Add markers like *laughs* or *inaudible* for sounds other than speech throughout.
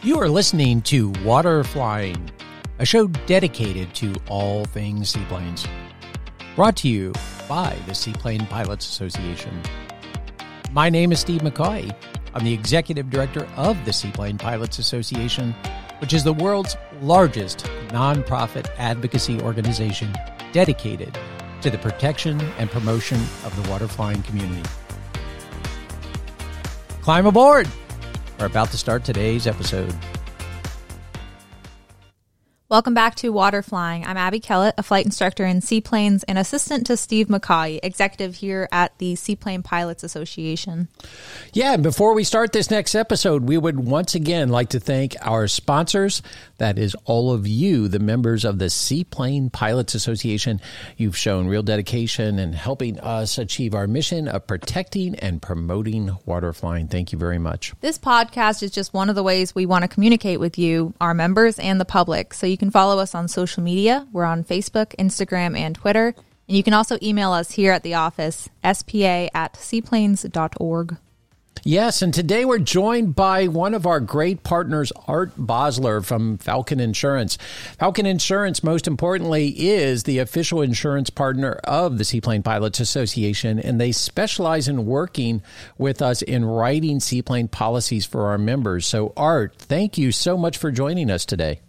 You are listening to Water Flying, a show dedicated to all things seaplanes. Brought to you by the Seaplane Pilots Association. My name is Steve McCoy. I'm the executive director of the Seaplane Pilots Association, which is the world's largest nonprofit advocacy organization dedicated to the protection and promotion of the water flying community. Climb aboard! We're about to start today's episode. Welcome back to Water Flying. I'm Abby Kellett, a flight instructor in seaplanes and assistant to Steve McCoy, executive here at the Seaplane Pilots Association. Yeah, and before we start this next episode, we would once again like to thank our sponsors. That is all of you, the members of the Seaplane Pilots Association. You've shown real dedication in helping us achieve our mission of protecting and promoting water flying. Thank you very much. This podcast is just one of the ways we want to communicate with you, our members, and the public. So you can follow us on social media. We're on Facebook, Instagram, and Twitter. And you can also email us here at the office, spa at seaplanes.org. Yes, and today we're joined by one of our great partners, Art Bosler from Falcon Insurance. Falcon Insurance, most importantly, is the official insurance partner of the Seaplane Pilots Association, and they specialize in working with us in writing seaplane policies for our members. So, Art, thank you so much for joining us today.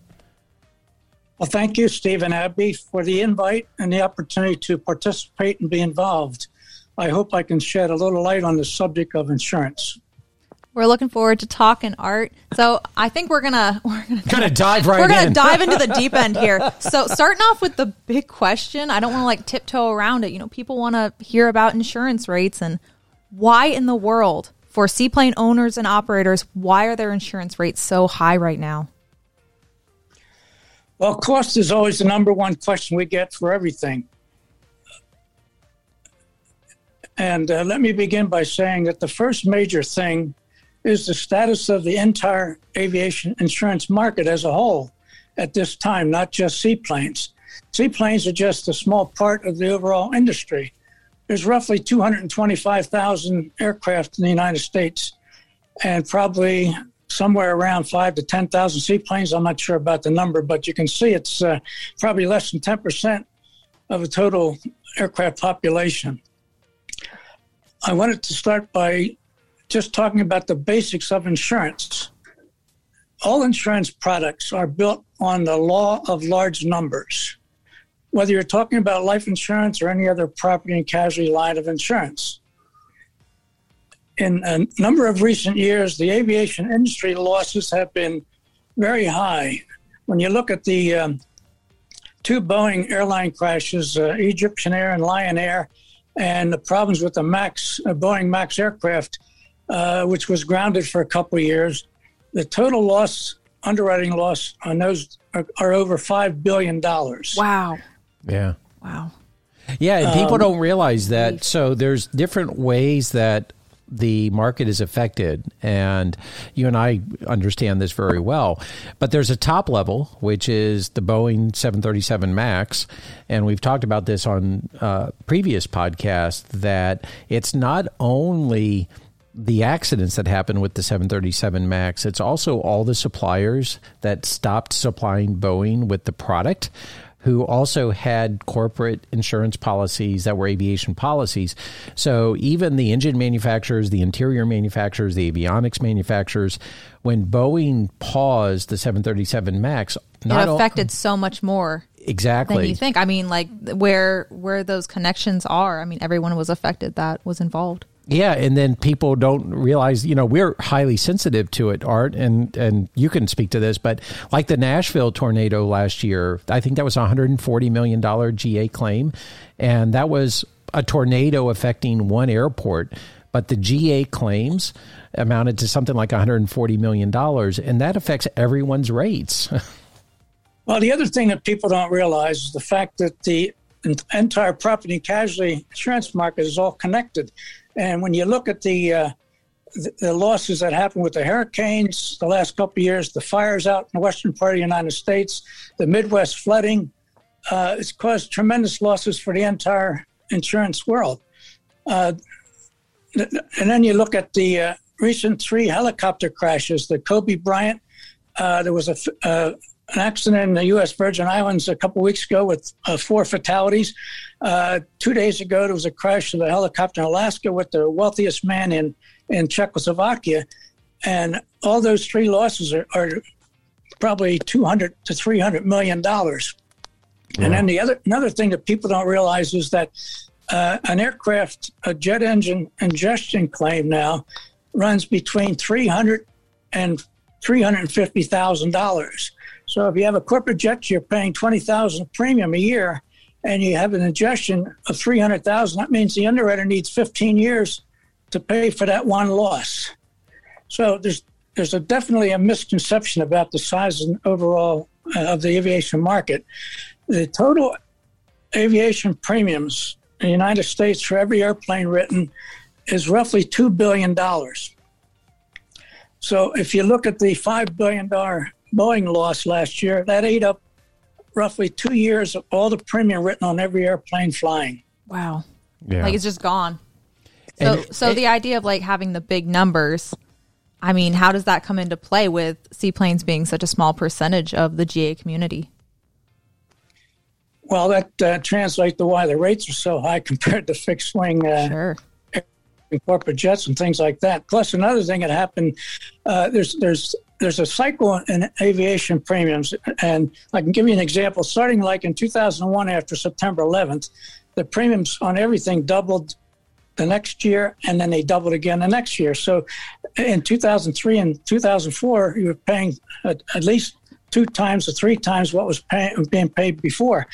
Well, thank you, Steve and Abby, for the invite and the opportunity to participate and be involved. I hope I can shed a little light on the subject of insurance. We're looking forward to talking art. So I think we're gonna *laughs* we're gonna, gonna dive right. In. We're gonna in. dive into the *laughs* deep end here. So starting off with the big question, I don't want to like tiptoe around it. You know, people want to hear about insurance rates and why in the world for seaplane owners and operators, why are their insurance rates so high right now? Well, cost is always the number one question we get for everything. And uh, let me begin by saying that the first major thing is the status of the entire aviation insurance market as a whole at this time, not just seaplanes. Seaplanes are just a small part of the overall industry. There's roughly 225,000 aircraft in the United States, and probably somewhere around five to 10,000 seaplanes. I'm not sure about the number, but you can see it's uh, probably less than 10% of the total aircraft population. I wanted to start by just talking about the basics of insurance. All insurance products are built on the law of large numbers, whether you're talking about life insurance or any other property and casualty line of insurance. In a number of recent years, the aviation industry losses have been very high. When you look at the um, two Boeing airline crashes, uh, Egyptian Air and Lion Air, and the problems with the Max uh, Boeing Max aircraft, uh, which was grounded for a couple of years. The total loss, underwriting loss on those are, are over five billion dollars. Wow. Yeah. Wow. Yeah, and people um, don't realize that. So there's different ways that the market is affected. And you and I understand this very well. But there's a top level, which is the Boeing 737 MAX. And we've talked about this on uh, previous podcasts that it's not only the accidents that happened with the 737 MAX, it's also all the suppliers that stopped supplying Boeing with the product who also had corporate insurance policies that were aviation policies. So even the engine manufacturers, the interior manufacturers, the avionics manufacturers, when Boeing paused the 737 MAX, it affected so much more exactly than you think. I mean, like where where those connections are. I mean, everyone was affected that was involved. Yeah, and then people don't realize, you know, we're highly sensitive to it, Art, and and you can speak to this, but like the Nashville tornado last year, I think that was a 140 million dollar GA claim, and that was a tornado affecting one airport, but the GA claims amounted to something like 140 million dollars, and that affects everyone's rates. *laughs* well, the other thing that people don't realize is the fact that the entire property and casualty insurance market is all connected. And when you look at the uh, the, losses that happened with the hurricanes the last couple of years, the fires out in the western part of the United States, the Midwest flooding, uh, it's caused tremendous losses for the entire insurance world. Uh, and then you look at the uh, recent three helicopter crashes, the Kobe Bryant, Uh, there was a, uh, an accident in the U.S. Virgin Islands a couple weeks ago with uh, four fatalities. Uh, two days ago, there was a crash of a helicopter in Alaska with the wealthiest man in, in Czechoslovakia. And all those three losses are, are probably 200 to 300 million dollars. Yeah. And then the other another thing that people don't realize is that uh, an aircraft, a jet engine ingestion claim now runs between 300 and 350 thousand dollars. So if you have a corporate jet, you're paying 20,000 premium a year, and you have an ingestion of 300,000. That means the underwriter needs 15 years to pay for that one loss. So there's there's a, definitely a misconception about the size and overall uh, of the aviation market. The total aviation premiums in the United States for every airplane written is roughly $2 billion. So if you look at the $5 billion Boeing loss last year, that ate up roughly two years of all the premium written on every airplane flying. Wow. Yeah. Like it's just gone. So, and so it, the idea of like having the big numbers – I mean, how does that come into play with seaplanes being such a small percentage of the GA community? Well, that uh, translates to why the rates are so high *laughs* compared to fixed wing uh, sure. corporate jets and things like that. Plus, another thing that happened uh, there's there's there's a cycle in aviation premiums, and I can give you an example. Starting like in 2001, after September 11th, the premiums on everything doubled the next year, and then they doubled again the next year. So in 2003 and 2004, you were paying at, at least two times or three times what was pay, being paid before.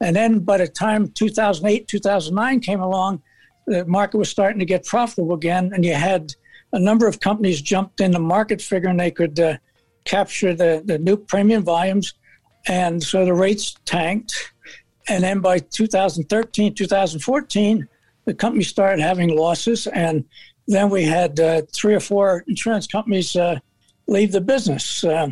And then by the time 2008, 2009 came along, the market was starting to get profitable again, and you had a number of companies jumped in the market figuring they could uh, capture the, the new premium volumes. And so the rates tanked. And then by 2013, 2014, the company started having losses, and then we had uh, three or four insurance companies uh, leave the business, uh,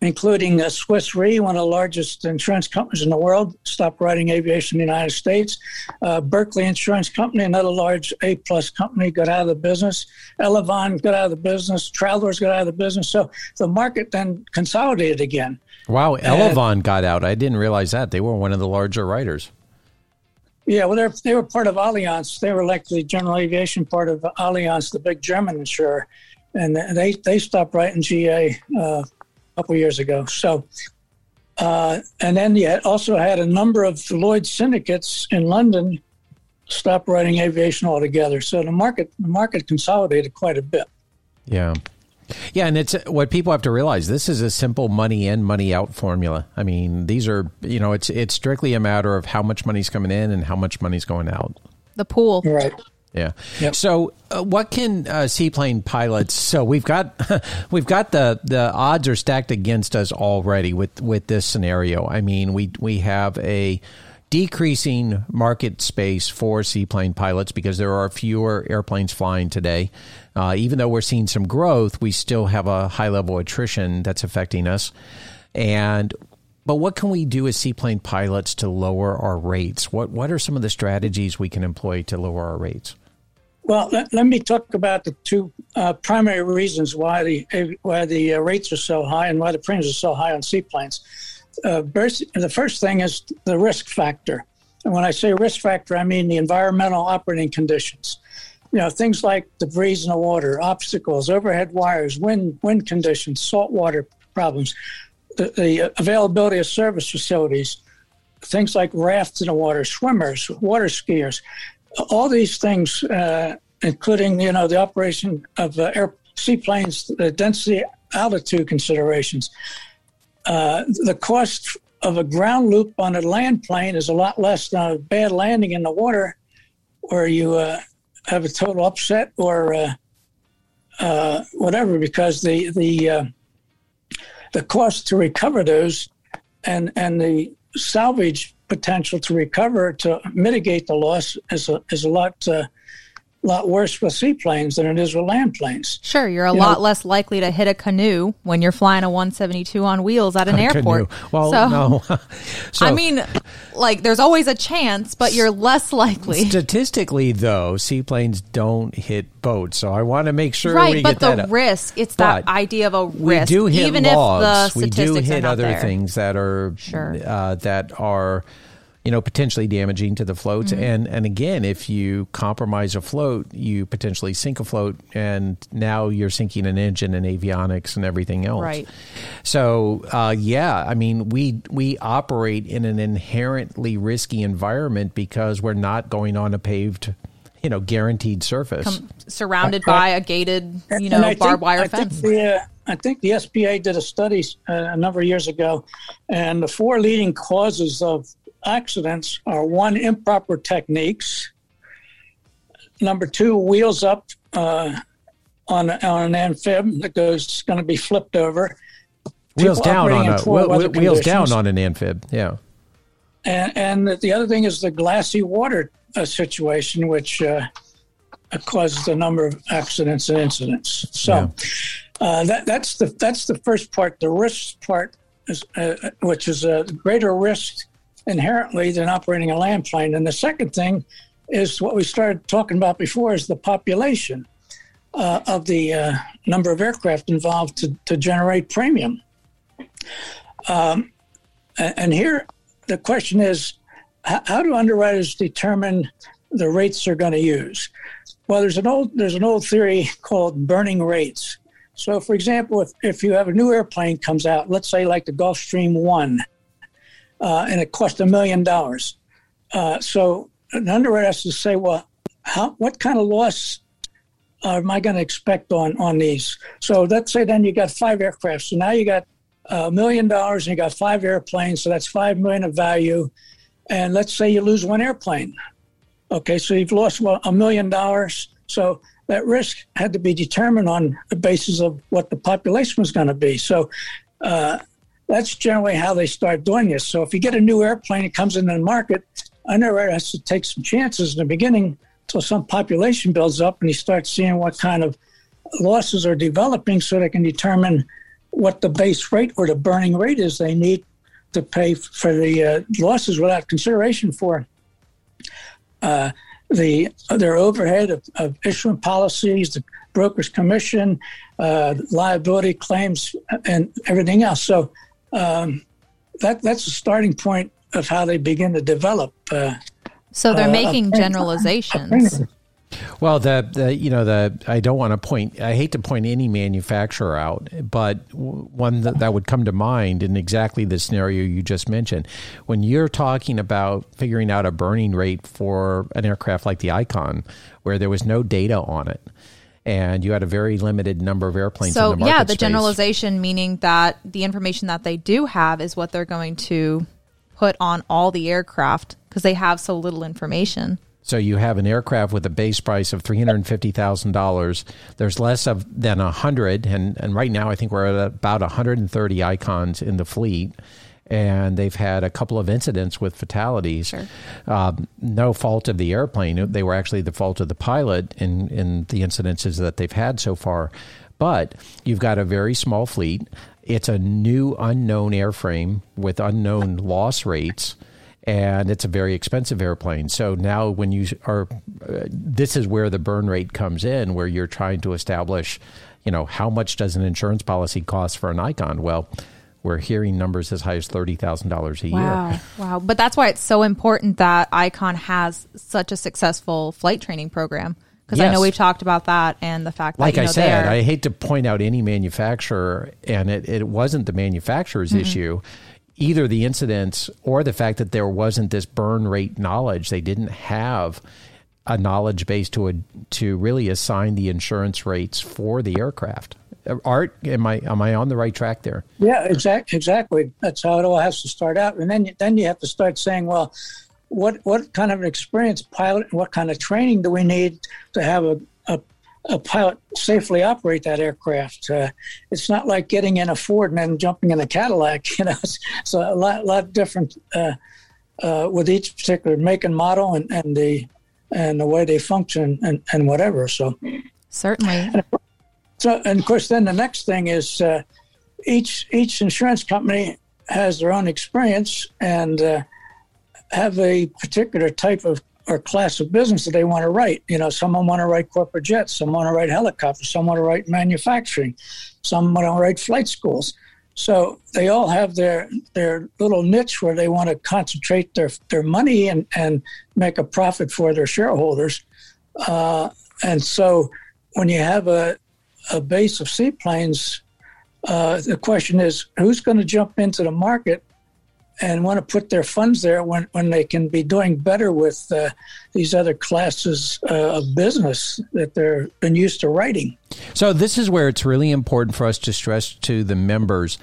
including uh, Swiss Re, one of the largest insurance companies in the world, stopped writing aviation in the United States. Uh, Berkley Insurance Company, another large A plus company, got out of the business. Elavon got out of the business. Travelers got out of the business. So the market then consolidated again. Wow, Elavon got out. I didn't realize that. They were one of the larger writers. Yeah, well, they're, were part of Allianz. They were like the general aviation part of Allianz, the big German insurer, and they they stopped writing GA uh, couple years ago. So, uh, and then you also had a number of Lloyd syndicates in London stop writing aviation altogether. So the market the market consolidated quite a bit. Yeah. Yeah, and it's what people have to realize. This is a simple money in, money out formula. I mean, these are you know, it's it's strictly a matter of how much money's coming in and how much money's going out. The pool, right? Yeah. Yep. So, uh, what can uh, seaplane pilots? So we've got *laughs* we've got the the odds are stacked against us already with with this scenario. I mean, we we have a decreasing market space for seaplane pilots because there are fewer airplanes flying today. Uh, even though we're seeing some growth, we still have a high level attrition that's affecting us. And but what can we do as seaplane pilots to lower our rates? What what are some of the strategies we can employ to lower our rates? Well, let, let me talk about the two uh, primary reasons why the why the uh, rates are so high and why the premiums are so high on seaplanes. Uh, the first thing is the risk factor. And when I say risk factor, I mean the environmental operating conditions. You know, things like debris in the water, obstacles, overhead wires, wind, wind conditions, saltwater problems, the, the availability of service facilities, things like rafts in the water, swimmers, water skiers, all these things, uh, including, you know, the operation of uh, air, seaplanes, the density, altitude considerations. Uh, the cost of a ground loop on a land plane is a lot less than a bad landing in the water where you uh, have a total upset or uh, uh whatever because the the uh, the cost to recover those and and the salvage potential to recover to mitigate the loss is a, is a lot uh, lot worse with seaplanes than it is with land planes. Sure, you're a You lot know- less likely to hit a canoe when you're flying a 172 on wheels at an *laughs* airport. Canoe. Well, so, no. *laughs* *laughs* so, I mean, like, there's always a chance, but you're less likely. statistically, though, seaplanes don't hit boats. So I want to make sure we Right, but the risk, it's that idea of a risk. we do hit even logs. if the we do hit other there. things that are Sure. uh, that are you know potentially damaging to the floats Mm-hmm. and and again if you compromise a float you potentially sink a float and now you're sinking an engine and avionics and everything else Right. so uh, yeah i mean we we operate in an inherently risky environment because we're not going on a paved you know guaranteed surface Com- surrounded by a gated, you know, I think- barbed wire I fence. the, uh, I think the SPA did a study uh, a number of years ago, and the four leading causes of accidents are one, improper techniques. Number two, wheels up uh, on, on an amphib that goes going to be flipped over. wheels People down on a poor whe- weather whe- wheels down on an amphib yeah And, and the other thing is the glassy water uh, situation, which uh, causes a number of accidents and incidents. So uh, that, that's the that's the first part. The risk part, is, uh, which is a greater risk inherently than operating a land plane. And the second thing is what we started talking about before: is the population uh, of the uh, number of aircraft involved to, to generate premium. Um, and here the question is how do underwriters determine the rates they're going to use well there's an old there's an old theory called burning rates so for example if, if you have a new airplane comes out let's say like the gulfstream 1 uh, and it cost a million dollars uh, so an underwriter has to say well how, what kind of loss am i going to expect on on these so let's say then you got five aircraft so now you got a million dollars and you got five airplanes, so that's five million of value. And let's say you lose one airplane. Okay, so you've lost well, a million dollars. So that risk had to be determined on the basis of what the population was going to be. So uh, that's generally how they start doing this. So if you get a new airplane, it comes into the market, underwriter has to take some chances in the beginning until some population builds up and you start seeing what kind of losses are developing so they can determine what the base rate or the burning rate is they need to pay for the uh, losses without consideration for uh, the their overhead of, of issuing policies, the broker's commission, uh, liability claims, and everything else. So um, that that's the starting point of how they begin to develop. Uh, So they're uh, making a- generalizations. Well, the, the you know the I don't want to point. I hate to point any manufacturer out, but one that, that would come to mind in exactly the scenario you just mentioned, when you're talking about figuring out a burning rate for an aircraft like the Icon, where there was no data on it, and you had a very limited number of airplanes. So in the market yeah, the space. generalization meaning that the information that they do have is what they're going to put on all the aircraft because they have so little information. So you have an aircraft with a base price of three hundred and fifty thousand dollars. There's less of than a hundred, and and right now I think we're at about hundred and thirty icons in the fleet, and they've had a couple of incidents with fatalities. Sure. Um, no fault of the airplane; they were actually the fault of the pilot in in the incidences that they've had so far. But you've got a very small fleet. It's a new unknown airframe with unknown loss rates and it's a very expensive airplane. So now, when you are, uh, this is where the burn rate comes in, where you're trying to establish, you know, how much does an insurance policy cost for an Icon? Well, we're hearing numbers as high as thirty thousand dollars a Wow. year. Wow. But that's why it's so important that Icon has such a successful flight training program. Because I know we've talked about that and the fact that, Like you I said, I hate to point out any manufacturer, and it, it wasn't the manufacturer's mm-hmm. issue. Either the incidents or the fact that there wasn't this burn rate knowledge. They didn't have a knowledge base to a, to really assign the insurance rates for the aircraft. Art, am I am I on the right track there? Yeah, exactly. Exactly. That's how it all has to start out, and then then you have to start saying, well, what what kind of an experienced pilot and what kind of training do we need to have a a, a pilot safely operate that aircraft? Uh, it's not like getting in a Ford and then jumping in a Cadillac. *laughs* You know, it's, it's a lot lot different uh, uh, with each particular make and model and and the and the way they function and, and whatever. So certainly. So and of course, then the next thing is uh, each each insurance company has their own experience and uh, have a particular type of or class of business that they want to write. You know, someone want to write corporate jets, some want to write helicopters, some want to write manufacturing, some want to write flight schools. So they all have their their little niche where they want to concentrate their their money and and make a profit for their shareholders. Uh, and so when you have a a base of seaplanes, uh, the question is who's going to jump into the market and want to put their funds there when, when they can be doing better with uh, these other classes uh, of business that they've been used to writing. So, this is where it's really important for us to stress to the members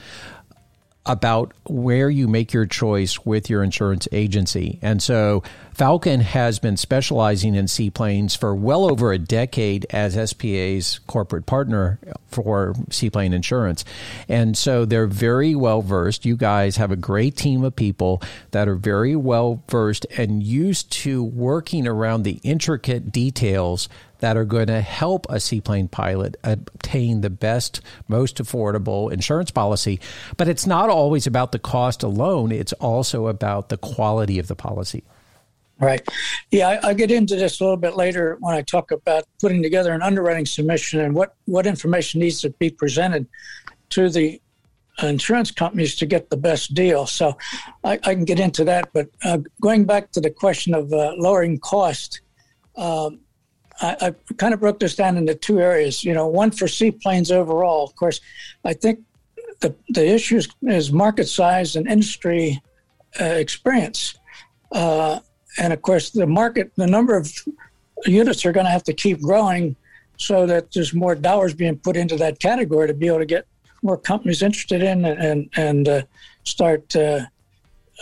about where you make your choice with your insurance agency. And so Falcon has been specializing in seaplanes for well over a decade as SPA's corporate partner for seaplane insurance. And so they're very well versed. You guys have a great team of people that are very well versed and used to working around the intricate details that are going to help a seaplane pilot obtain the best, most affordable insurance policy. But it's not always about the cost alone, it's also about the quality of the policy. Right. Yeah, I, will get into this a little bit later when I talk about putting together an underwriting submission and what, what information needs to be presented to the insurance companies to get the best deal. So I, I can get into that. But uh, going back to the question of uh, lowering cost, um, I, I kind of broke this down into two areas. You know, one for seaplanes overall. Of course, I think the the issue is, market size and industry uh, experience, uh, and of course, the market, the number of units are going to have to keep growing, so that there's more dollars being put into that category to be able to get more companies interested in and and, and uh, start. Uh,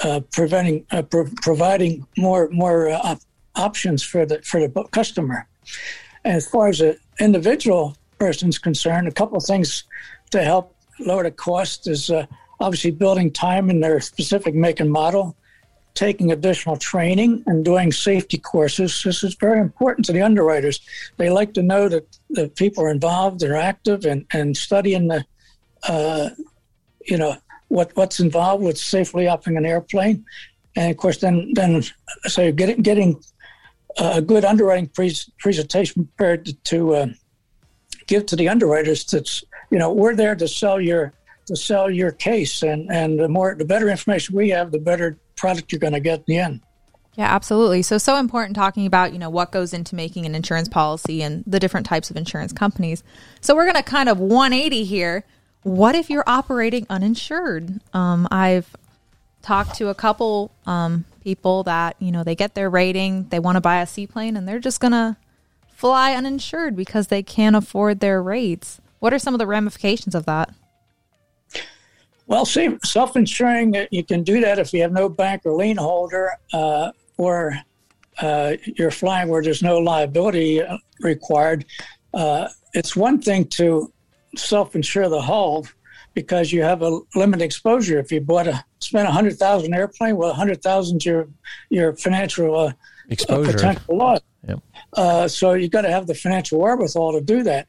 uh, preventing, uh, pro- providing more more op- options for the for the customer. As far as an individual person's concerned, a couple of things to help lower the cost is uh, obviously building time in their specific make and model, taking additional training, and doing safety courses. This is very important to the underwriters. They like to know that the people are involved, they're active, and, and studying the, uh, you know, what what's involved with safely operating an airplane. And of course, then then so getting getting a good underwriting pre- presentation prepared to, to uh, give to the underwriters. That's you know we're there to sell your to sell your case, and and the more the better information we have, the better product you're going to get in the end. Yeah, absolutely. So so important talking about, you know, what goes into making an insurance policy and the different types of insurance companies. So we're going to kind of 180 here. What if you're operating uninsured? Um, I've talked to a couple um, people that you know they get their rating, they want to buy a seaplane, and they're just gonna fly uninsured because they can't afford their rates. What are some of the ramifications of that? Well, see, self-insuring, uh, you can do that if you have no bank or lien holder, uh, or uh, you're flying where there's no liability uh, required. Uh, it's one thing to self-insure the hull because you have a limited exposure. If you bought a spent a hundred thousand airplane, well, a hundred thousand your your financial uh, exposure potential loss. Yep. Uh, so you've got to have the financial wherewithal to do that.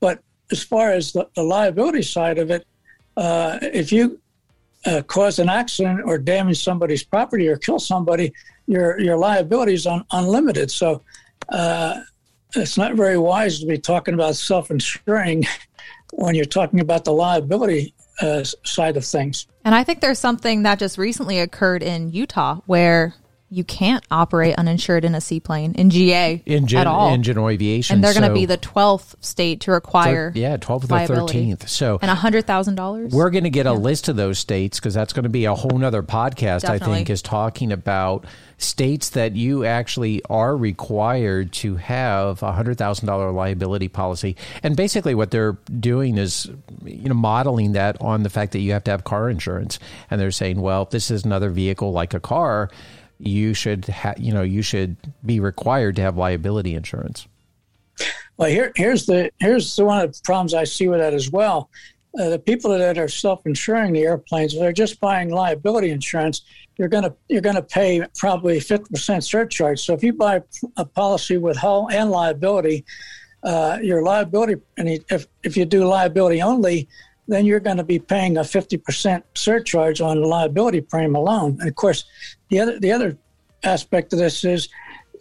But as far as the, the liability side of it, uh, if you uh, cause an accident or damage somebody's property or kill somebody, your your liability is un, unlimited. So uh, it's not very wise to be talking about self-insuring when you're talking about the liability uh, side of things. And I think there's something that just recently occurred in Utah where you can't operate uninsured in a seaplane in GA engine, at all. Engine aviation, and they're going to be the twelfth state to require. Thir- yeah, twelfth or thirteenth. So and hundred thousand dollars. We're going to get yeah. a list of those states because that's going to be a whole nother podcast. Definitely. I think is talking about states that you actually are required to have a hundred thousand dollar liability policy, and basically what they're doing is you know modeling that on the fact that you have to have car insurance, and they're saying, well, if this is another vehicle like a car, you should ha- you know you should be required to have liability insurance. Well, here here's the here's the one of the problems I see with that as well uh, the people that are self-insuring the airplanes, they're just buying liability insurance, you're to you're to pay probably 50% surcharge. So if you buy a policy with hull and liability, uh, your liability, and if if you do liability only, then you're going to be paying a 50% surcharge on the liability premium alone. And of course, the other the other aspect of this is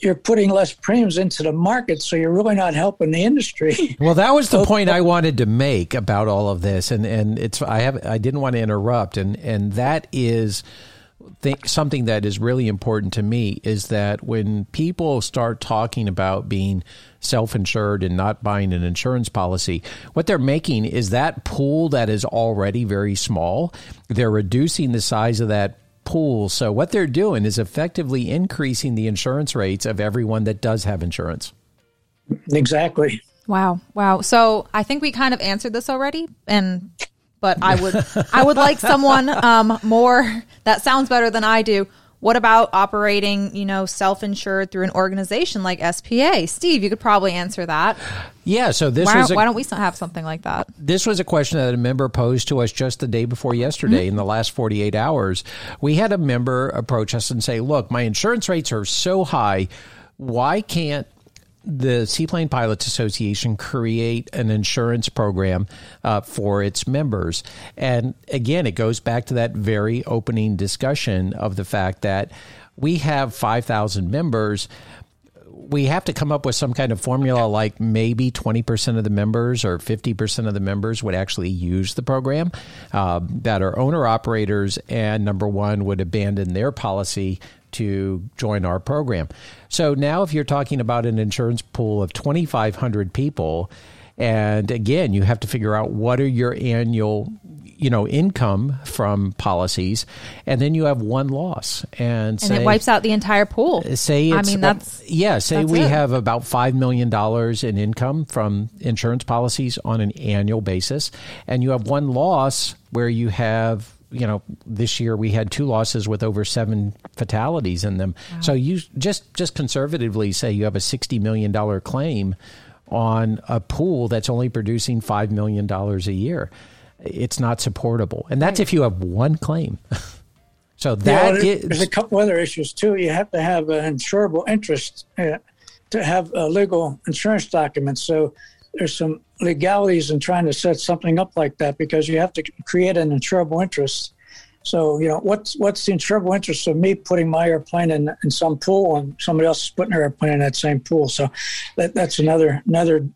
you're putting less premiums into the market, so you're really not helping the industry. *laughs* Well, that was the point I wanted to make about all of this, and and it's I have I didn't want to interrupt, and and that is. Think, something that is really important to me is that when people start talking about being self-insured and not buying an insurance policy what they're making is that pool that is already very small they're reducing the size of that pool. So what they're doing is effectively increasing the insurance rates of everyone that does have insurance. Exactly. Wow. Wow. So I think we kind of answered this already and but I would I would like someone um, more that sounds better than I do what about operating, you know, self-insured through an organization like SPA? Steve, you could probably answer that. Yeah, so this why, was a, why don't we have something like that? This was a question that a member posed to us just the day before yesterday mm-hmm. in the last 48 hours. We had a member approach us and say, "Look, my insurance rates are so high, why can't the Seaplane Pilots Association create an insurance program uh, for its members. And again, it goes back to that very opening discussion of the fact that we have 5,000 members. We have to come up with some kind of formula like maybe 20% of the members or 50% of the members would actually use the program uh, that are owner operators and number one would abandon their policy to join our program. So now, if you're talking about an insurance pool of 2,500 people, and again, you have to figure out what are your annual you know income from policies and then you have one loss and, and it wipes out the entire pool say i mean that's yeah say that's we it. have about five million dollars in income from insurance policies on an annual basis and you have one loss where you have you know, this year we had two losses with over seven fatalities in them. Wow. So you just just conservatively say you have a sixty million dollar claim on a pool that's only producing five million dollars a year. It's not supportable, and that's right. if you have one claim. *laughs* so that yeah, there's a couple other issues too. You have to have an insurable interest uh, to have a legal insurance document. So there's some legalities in trying to set something up like that because you have to create an insurable interest. So you know what's what's the insurable interest of me putting my airplane in, in some pool and somebody else is putting their airplane in that same pool? So that, that's another another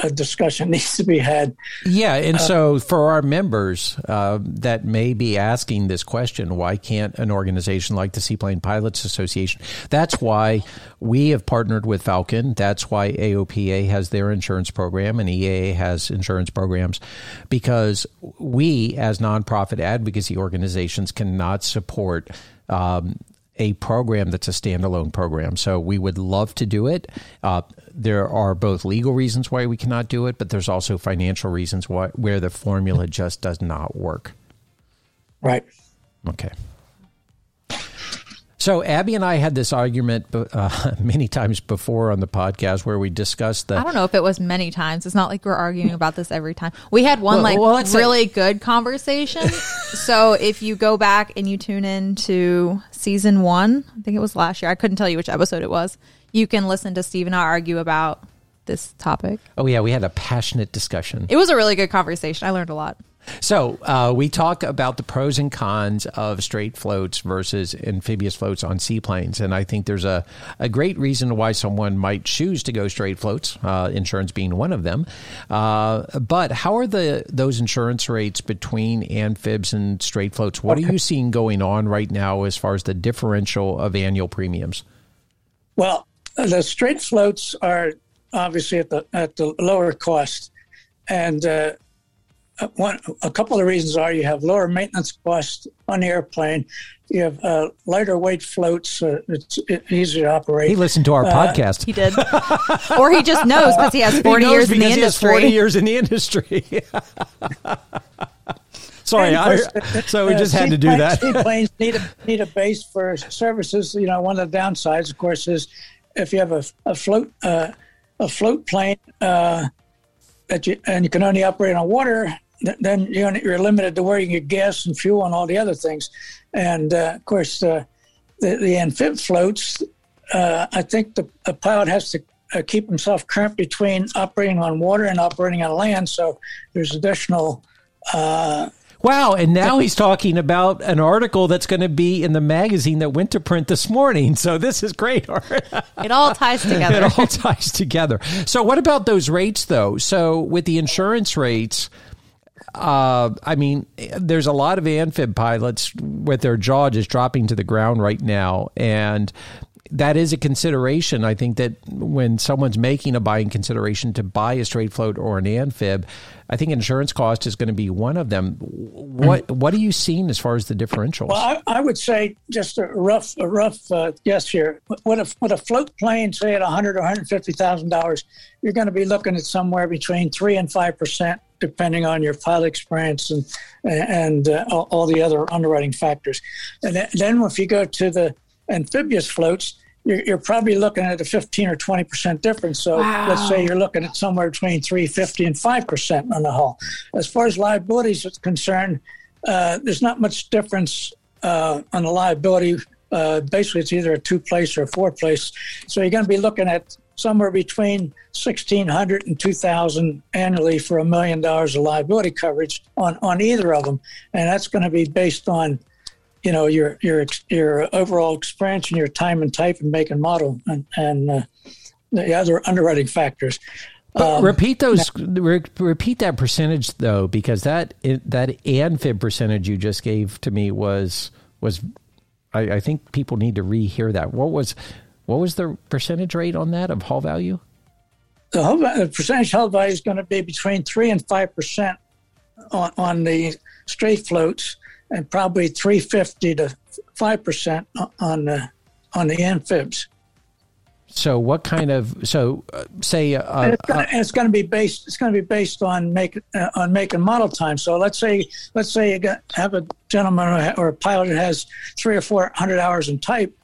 a discussion *laughs* needs to be had. Yeah, and uh, so for our members uh, that may be asking this question, why can't an organization like the Seaplane Pilots Association? That's why we have partnered with Falcon. That's why AOPA has their insurance program and EAA has insurance programs, because we, as nonprofit advocacy organizations, cannot support. Um, a program that's a standalone program. So we would love to do it. Uh, there are both legal reasons why we cannot do it, but there's also financial reasons why where the formula just does not work. Right. Okay. So Abby and I had this argument uh, *laughs* many times before on the podcast where we discussed that. I don't know if it was many times. It's not like we're arguing about this every time. We had one well, like well, really good conversation. *laughs* so if you go back and you tune in to season one, I think it was last year. I couldn't tell you which episode it was. You can listen to Steve and I argue about this topic. Oh yeah, we had a passionate discussion. It was a really good conversation. I learned a lot. So uh, we talk about the pros and cons of straight floats versus amphibious floats on seaplanes, and I think there's a, a great reason why someone might choose to go straight floats, uh, insurance being one of them. Uh, but how are the those insurance rates between amphibs and straight floats? What okay. are you seeing going on right now as far as the differential of annual premiums? Well, the straight floats are obviously at the at the lower cost, and uh, uh, one, a couple of the reasons are you have lower maintenance costs on the airplane. You have uh, lighter weight floats. Uh, it's easier to operate. He listened to our uh, podcast. He did, or he just *laughs* knows because he has forty he years in the industry. forty years in the industry. *laughs* Sorry, course, I, *laughs* so we just had to do that. Seaplanes need a need a base for services. You know, one of the downsides, of course, is if you have a, a float uh, a float plane uh, that you and you can only operate on water then you're limited to where you get gas and fuel and all the other things. And uh, of course, uh, the, the amphib floats, uh, I think the, the, pilot has to uh, keep himself current between operating on water and operating on land. So there's additional. Uh, wow. And now he's talking about an article that's going to be in the magazine that went to print this morning. So this is great. *laughs* it all ties together. it all ties together. So, what about those rates, though? So, with the insurance rates, uh, I mean, there's a lot of amphib pilots with their jaw just dropping to the ground right now, and that is a consideration. I think that when someone's making a buying consideration to buy a straight float or an amphib, I think insurance cost is going to be one of them. What mm-hmm. what are you seeing as far as the differentials? Well, I, I would say just a rough a rough uh, guess here. With a with a float plane, say at one hundred or one hundred fifty thousand dollars, you're going to be looking at somewhere between three and five percent depending on your pilot experience and and uh, all the other underwriting factors. And then if you go to the amphibious floats, you're, you're probably looking at a 15 or 20 percent difference. So wow. let's say you're looking at somewhere between 350 and 5 percent on the hull. As far as liabilities is concerned, uh, there's not much difference uh, on the liability. Uh, basically, it's either a two place or a four place. So you're going to be looking at somewhere between 1600 and 2000 annually for a million dollars of liability coverage on, on either of them and that's going to be based on you know your your your overall experience and your time and type and make and model and, and uh, the other underwriting factors um, repeat those. Re- repeat that percentage though, because that that amphib percentage you just gave to me was was. I, I think people need to rehear that. What was what was the percentage rate on that of hull value? The, hull, the percentage hull value is going to be between three and five percent on, on the straight floats, and probably three fifty to five percent on the on the amphibs. So, what kind of so uh, say uh, it's going to be based it's going to be based on make uh, on make and model time. So let's say let's say you got, have a gentleman or a pilot that has three or four hundred hours in type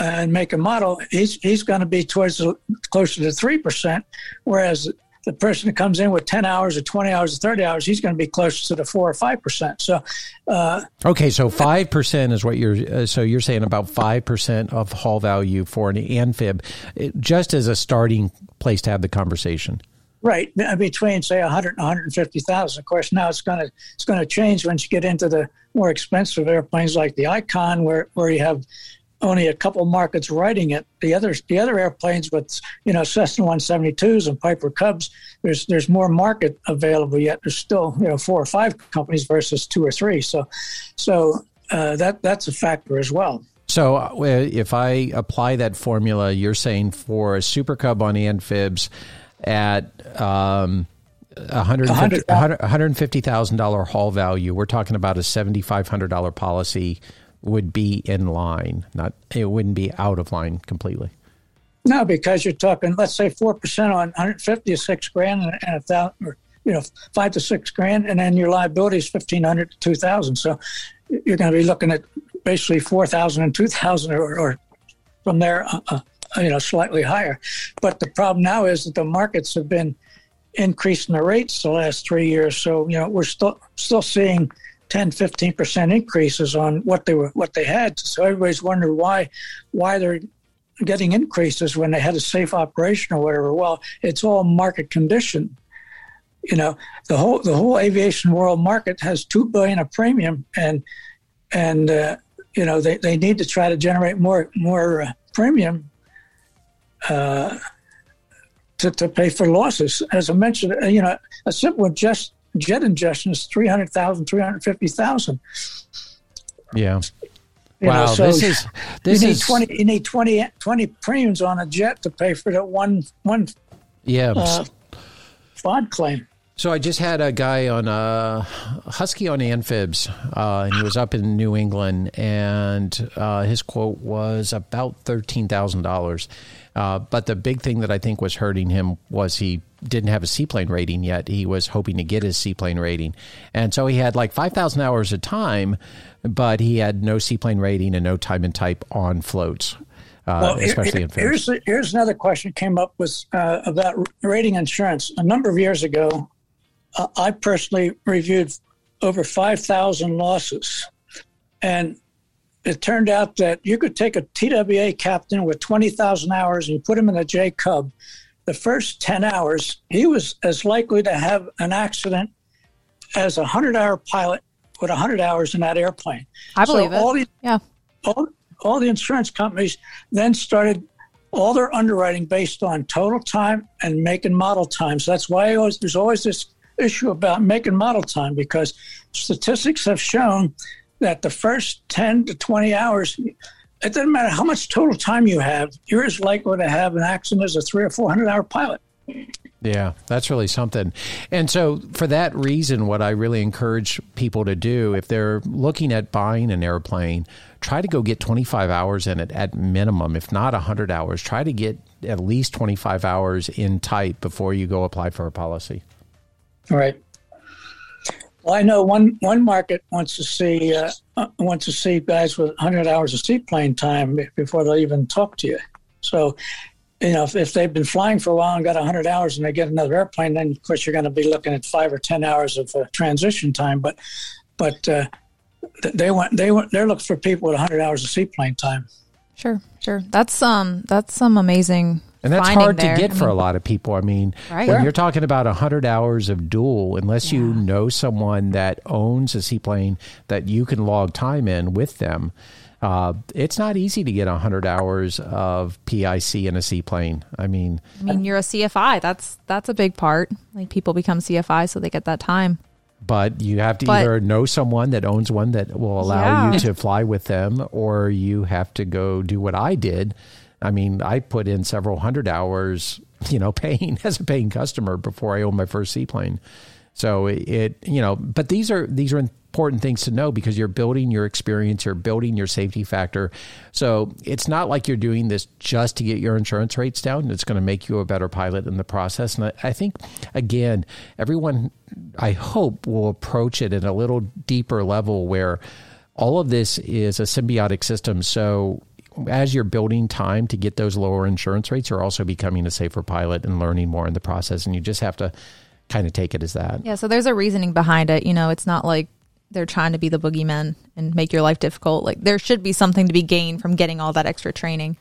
and make a model, he's he's going to be towards the, closer to three percent, whereas the person that comes in with 10 hours or 20 hours or 30 hours, he's going to be closer to the 4 or 5%. So, uh, okay, so 5% is what you're, uh, so you're saying about 5% of hull value for an amphib, it, just as a starting place to have the conversation. Right, between say 100 and 150,000. Of course, now it's going to it's going to change once you get into the more expensive airplanes like the Icon, where where you have only a couple markets writing it. The other the other airplanes with you know Cessna 172s and Piper Cubs, there's there's more market available yet. There's still you know four or five companies versus two or three. So so uh, that that's a factor as well. So uh, if I apply that formula, you're saying for a Super Cub on amphibs at um, $150,000 hull value, we're talking about a $7,500 policy would be in line. Not it wouldn't be out of line completely. No, because you're talking, let's say four percent on 150 is six grand, and, a thousand, or you know, five to six grand, and then your liability is 1500 to 2000. So you're going to be looking at basically 4,000 and 2,000, or, or from there, uh, uh, you know, slightly higher. But the problem now is that the markets have been increasing the rates the last three years. So you know, we're still still seeing 10, 15 percent increases on what they were what they had. So everybody's wondering why why they're getting increases when they had a safe operation or whatever. Well, it's all market condition. You know, the whole the whole aviation world market has two billion of premium, and and uh, you know they, they need to try to generate more more uh, premium uh, to to pay for losses. As I mentioned, uh, you know, a simple just jet ingestion is 300,000, 350,000. Yeah. You wow, know, so this is this you need is 20 you need 20, 20 premiums on a jet to pay for that one one yeah uh, FOD claim. So I just had a guy on a uh, Husky on amphibs, uh, and he was up in New England, and uh, his quote was about thirteen thousand dollars. Uh, but the big thing that I think was hurting him was he didn't have a seaplane rating yet. He was hoping to get his seaplane rating. And so he had like 5,000 hours of time, but he had no seaplane rating and no time and type on floats. Uh, well, especially here, in here's, here's another question came up was uh, about rating insurance. A number of years ago, uh, I personally reviewed over 5,000 losses. And it turned out that you could take a TWA captain with 20,000 hours and put him in a J Cub. The first 10 hours, he was as likely to have an accident as a 100 hour pilot with 100 hours in that airplane. I believe so it. All the, yeah. All, all the insurance companies then started all their underwriting based on total time and make and model time. So that's why always, there's always this issue about make and model time because statistics have shown that the first 10 to 20 hours, it doesn't matter how much total time you have, you're as likely to have an accident as a three or 400 hour pilot. Yeah, that's really something. And so, for that reason, what I really encourage people to do if they're looking at buying an airplane, try to go get 25 hours in it at minimum, if not 100 hours. Try to get at least 25 hours in type before you go apply for a policy. Right. Well, I know one one market wants to see uh, uh wants to see guys with 100 hours of seaplane time before they'll even talk to you. So, you know, if, if they've been flying for a while and got 100 hours and they get another airplane, then of course you're going to be looking at five or 10 hours of uh, transition time. But, but uh, they want they want they're looking for people with 100 hours of seaplane time. Sure, sure. That's um that's some amazing and that's hard there. to get I for mean, a lot of people. I mean, right. when you're talking about 100 hours of dual, unless yeah. you know someone that owns a seaplane that you can log time in with them, uh, it's not easy to get 100 hours of PIC in a seaplane. I mean, I mean, you're a CFI. That's that's a big part. Like people become CFI so they get that time. But you have to but, either know someone that owns one that will allow yeah. you to fly with them, or you have to go do what I did I mean, I put in several hundred hours, you know, *laughs* paying as a paying customer before I owned my first seaplane. So it, you know, but these are these are important things to know because you're building your experience, you're building your safety factor. So it's not like you're doing this just to get your insurance rates down. It's going to make you a better pilot in the process. And I, I think again, everyone, I hope, will approach it at a little deeper level where all of this is a symbiotic system. So as you're building time to get those lower insurance rates, you're also becoming a safer pilot and learning more in the process. And you just have to kind of take it as that. Yeah. So there's a reasoning behind it. You know, it's not like they're trying to be the boogeymen and make your life difficult. Like there should be something to be gained from getting all that extra training.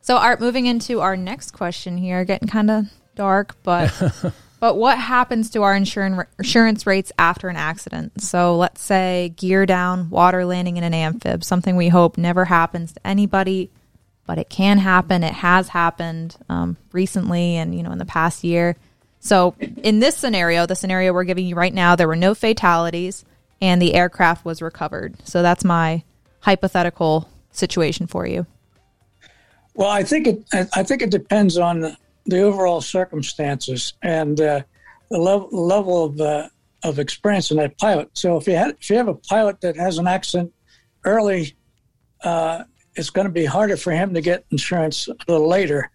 So, Art, moving into our next question here, getting kind of dark, but *laughs* But what happens to our insurance insurance rates after an accident? So let's say gear down, water landing in an amphib, something we hope never happens to anybody, but it can happen. It has happened um, recently, and you know in the past year. So in this scenario, the scenario we're giving you right now, there were no fatalities, and the aircraft was recovered. So that's my hypothetical situation for you. Well, I think it. I think it depends on the overall circumstances and uh, the level, level of uh, of experience in that pilot. So if you had if you have a pilot that has an accident early, uh, it's going to be harder for him to get insurance a little later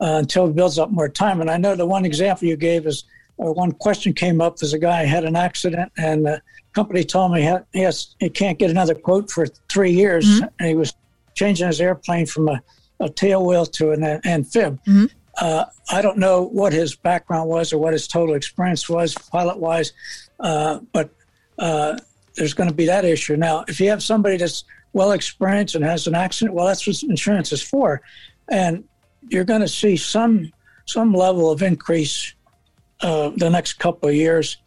uh, until it builds up more time. And I know the one example you gave is uh, one question came up as a guy had an accident and the company told me he, he, has, he can't get another quote for three years, mm-hmm. and he was changing his airplane from a, a tail wheel to an amphib. Mm-hmm. Uh, I don't know what his background was or what his total experience was pilot wise, uh, but uh, there's going to be that issue. Now, if you have somebody that's well experienced and has an accident, well, that's what insurance is for. And you're going to see some some level of increase uh, the next couple of years,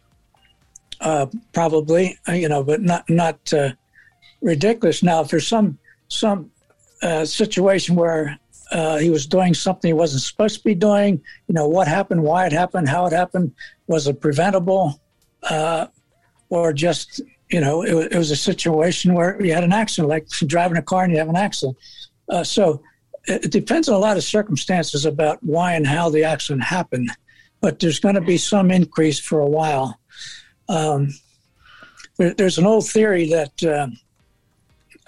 uh, probably, uh, you know, but not not ridiculous. Now, if there's some some situation where uh, he was doing something he wasn't supposed to be doing. You know, what happened, why it happened, how it happened. Was it preventable? Uh, or just, you know, it, it, was a situation where you had an accident, like driving a car and you have an accident. Uh, so it, depends on a lot of circumstances about why and how the accident happened. But there's going to be some increase for a while. Um, there, there's an old theory that, uh,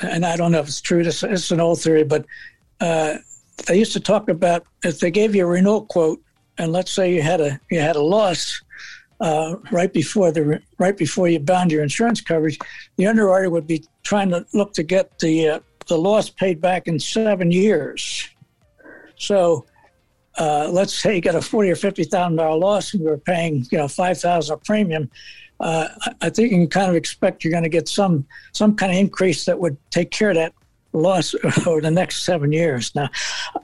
and I don't know if it's true, this, it's an old theory, but uh, they used to talk about if they gave you a renewal quote, and let's say you had a you had a loss uh, right before the right before you bound your insurance coverage, the underwriter would be trying to look to get the uh, the loss paid back in seven years. So uh, let's say you got a forty or fifty thousand dollar loss, and we're paying you know five thousand a premium. Uh, I think you can kind of expect you're going to get some some kind of increase that would take care of that loss *laughs* over the next seven years. Now,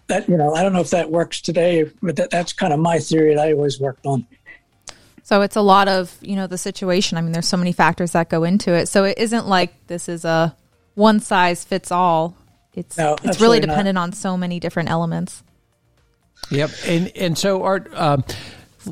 that you know, I don't know if that works today, but that, that's kind of my theory that I always worked on. So it's a lot of you know the situation. I mean, there's so many factors that go into it. So it isn't like this is a one size fits all. It's No, it's really absolutely not. dependent on so many different elements. Yep, and and so Art, um,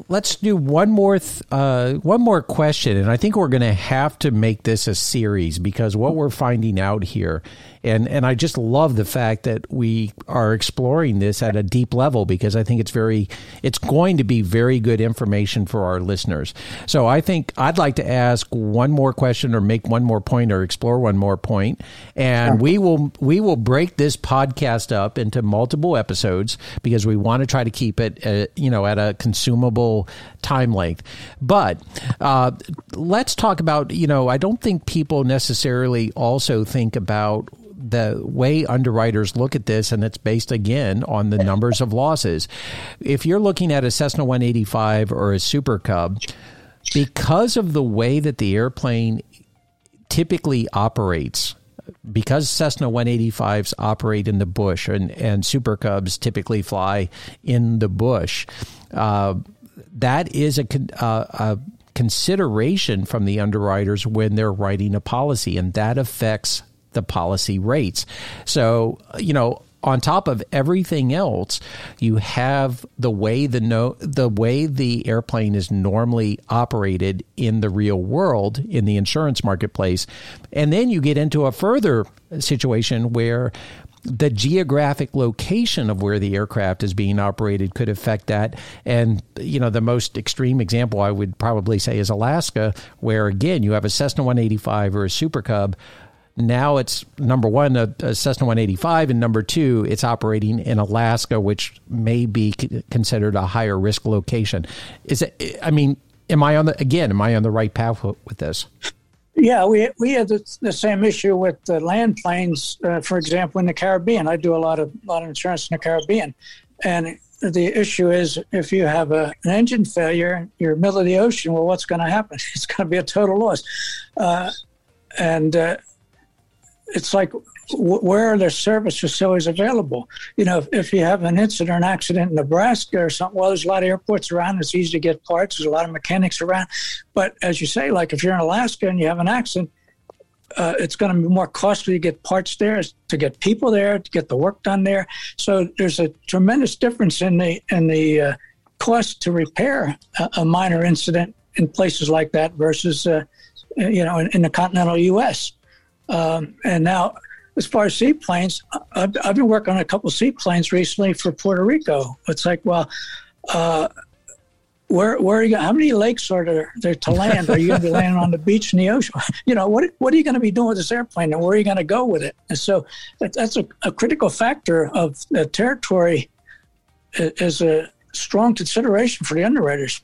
let's do one more th- uh, one more question, and I think we're going to have to make this a series because what we're finding out here, and and I just love the fact that we are exploring this at a deep level because I think it's very it's going to be very good information for our listeners. So I think I'd like to ask one more question or make one more point or explore one more point, and we will we will break this podcast up into multiple episodes because we want to try to keep it uh, you know at a consumable time length. But uh, let's talk about you know I don't think people necessarily also think about the way underwriters look at this, and it's based again on the numbers of losses. If you're looking at a Cessna 185 or a Super Cub, because of the way that the airplane typically operates, because Cessna 185s operate in the bush and, and Super Cubs typically fly in the bush, uh, that is a, con- uh, a consideration from the underwriters when they're writing a policy, and that affects the policy rates. So, you know, on top of everything else, you have the way the no, the way the airplane is normally operated in the real world in the insurance marketplace, and then you get into a further situation where the geographic location of where the aircraft is being operated could affect that. And, you know, the most extreme example I would probably say is Alaska, where again, you have a Cessna 185 or a Super Cub. Now it's number one, a, a Cessna 185, and number two, it's operating in Alaska, which may be c- considered a higher risk location. Is it, I mean, am I on the, again, am I on the right path with this? Yeah, we we had the, the same issue with the land planes, uh, for example, in the Caribbean. I do a lot of lot of insurance in the Caribbean, and the issue is if you have a, an engine failure, you're middle of the ocean. Well, what's going to happen? *laughs* It's going to be a total loss, uh, and uh, it's like where are the service facilities available? You know, if, if you have an incident or an accident in Nebraska or something, well, there's a lot of airports around. It's easy to get parts. There's a lot of mechanics around. But as you say, like if you're in Alaska and you have an accident, uh, it's going to be more costly to get parts there, to get people there, to get the work done there. So there's a tremendous difference in the in the uh, cost to repair a, a minor incident in places like that versus uh, you know in, in the continental U.S. Um, and now, as far as seaplanes, I've, I've been working on a couple seaplanes recently for Puerto Rico. It's like, well, uh, where where are you? How many lakes are there, there to land? Are you going to be landing on the beach in the ocean? *laughs* You know, what what are you going to be doing with this airplane, and where are you going to go with it? And so that, that's a, a critical factor of territory is a strong consideration for the underwriters.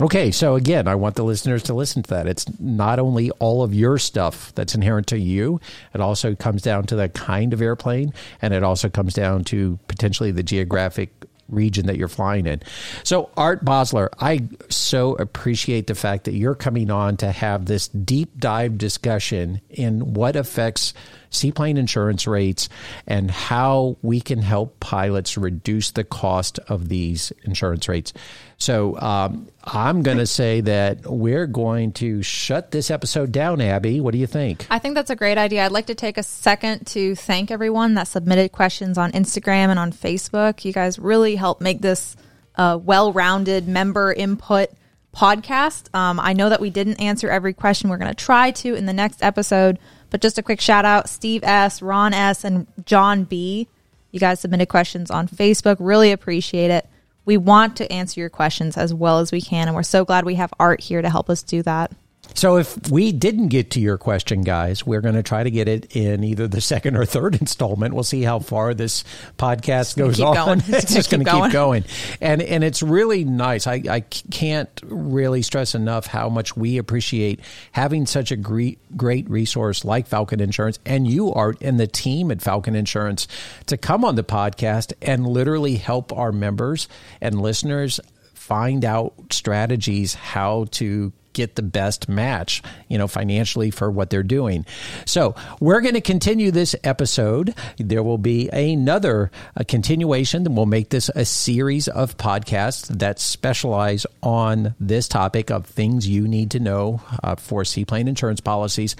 Okay, so again, I want the listeners to listen to that. It's not only all of your stuff that's inherent to you, it also comes down to the kind of airplane, and it also comes down to potentially the geographic region that you're flying in. So, Art Bosler, I so appreciate the fact that you're coming on to have this deep dive discussion in what affects seaplane insurance rates and how we can help pilots reduce the cost of these insurance rates. So um, I'm going to say that we're going to shut this episode down, Abby. What do you think? I think that's a great idea. I'd like to take a second to thank everyone that submitted questions on Instagram and on Facebook. You guys really helped make this a well rounded member input podcast. Um, I know that we didn't answer every question. We're going to try to in the next episode. But just a quick shout out Steve S., Ron S., and John B. You guys submitted questions on Facebook. Really appreciate it. We want to answer your questions as well as we can. And we're so glad we have Art here to help us do that. So if we didn't get to your question, guys, we're going to try to get it in either the *laughs* second or third installment. We'll see how far this podcast goes on. Going. *laughs* It's, It's just going gonna keep going, and and it's really nice. I I can't really stress enough how much we appreciate having such a great great resource like Falcon Insurance, and you are and the team at Falcon Insurance to come on the podcast and literally help our members and listeners find out strategies how to get the best match, you know, financially for what they're doing. So we're going to continue this episode. There will be another a continuation. We'll make this a series of podcasts that specialize on this topic of things you need to know uh, for seaplane insurance policies.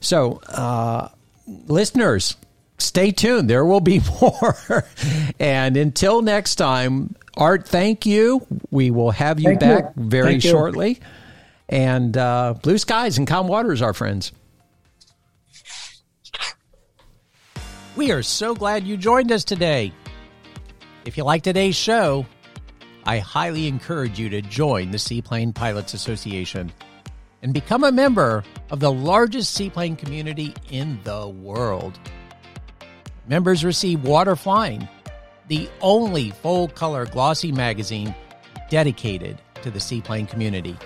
So, uh, listeners, stay tuned. There will be *laughs* more. and until next time, Art, thank you. We will have you Thank back you. very Thank you. And uh, blue skies and calm waters, our friends. We are so glad you joined us today. If you like today's show, I highly encourage you to join the Seaplane Pilots Association and become a member of the largest seaplane community in the world. Members receive Water Flying, the only full color glossy magazine dedicated to the seaplane community.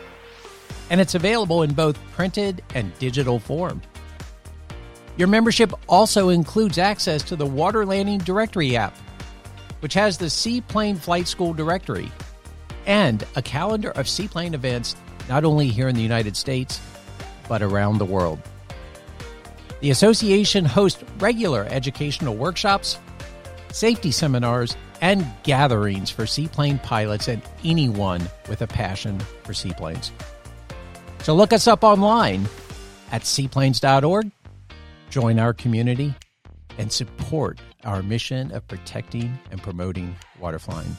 And it's available in both printed and digital form. Your membership also includes access to the Water Landing Directory app, which has the Seaplane Flight School directory and a calendar of seaplane events not only here in the United States, but around the world. The association hosts regular educational workshops, safety seminars, and gatherings for seaplane pilots and anyone with a passion for seaplanes. So look us up online at seaplanes.org, join our community, and support our mission of protecting and promoting waterflying.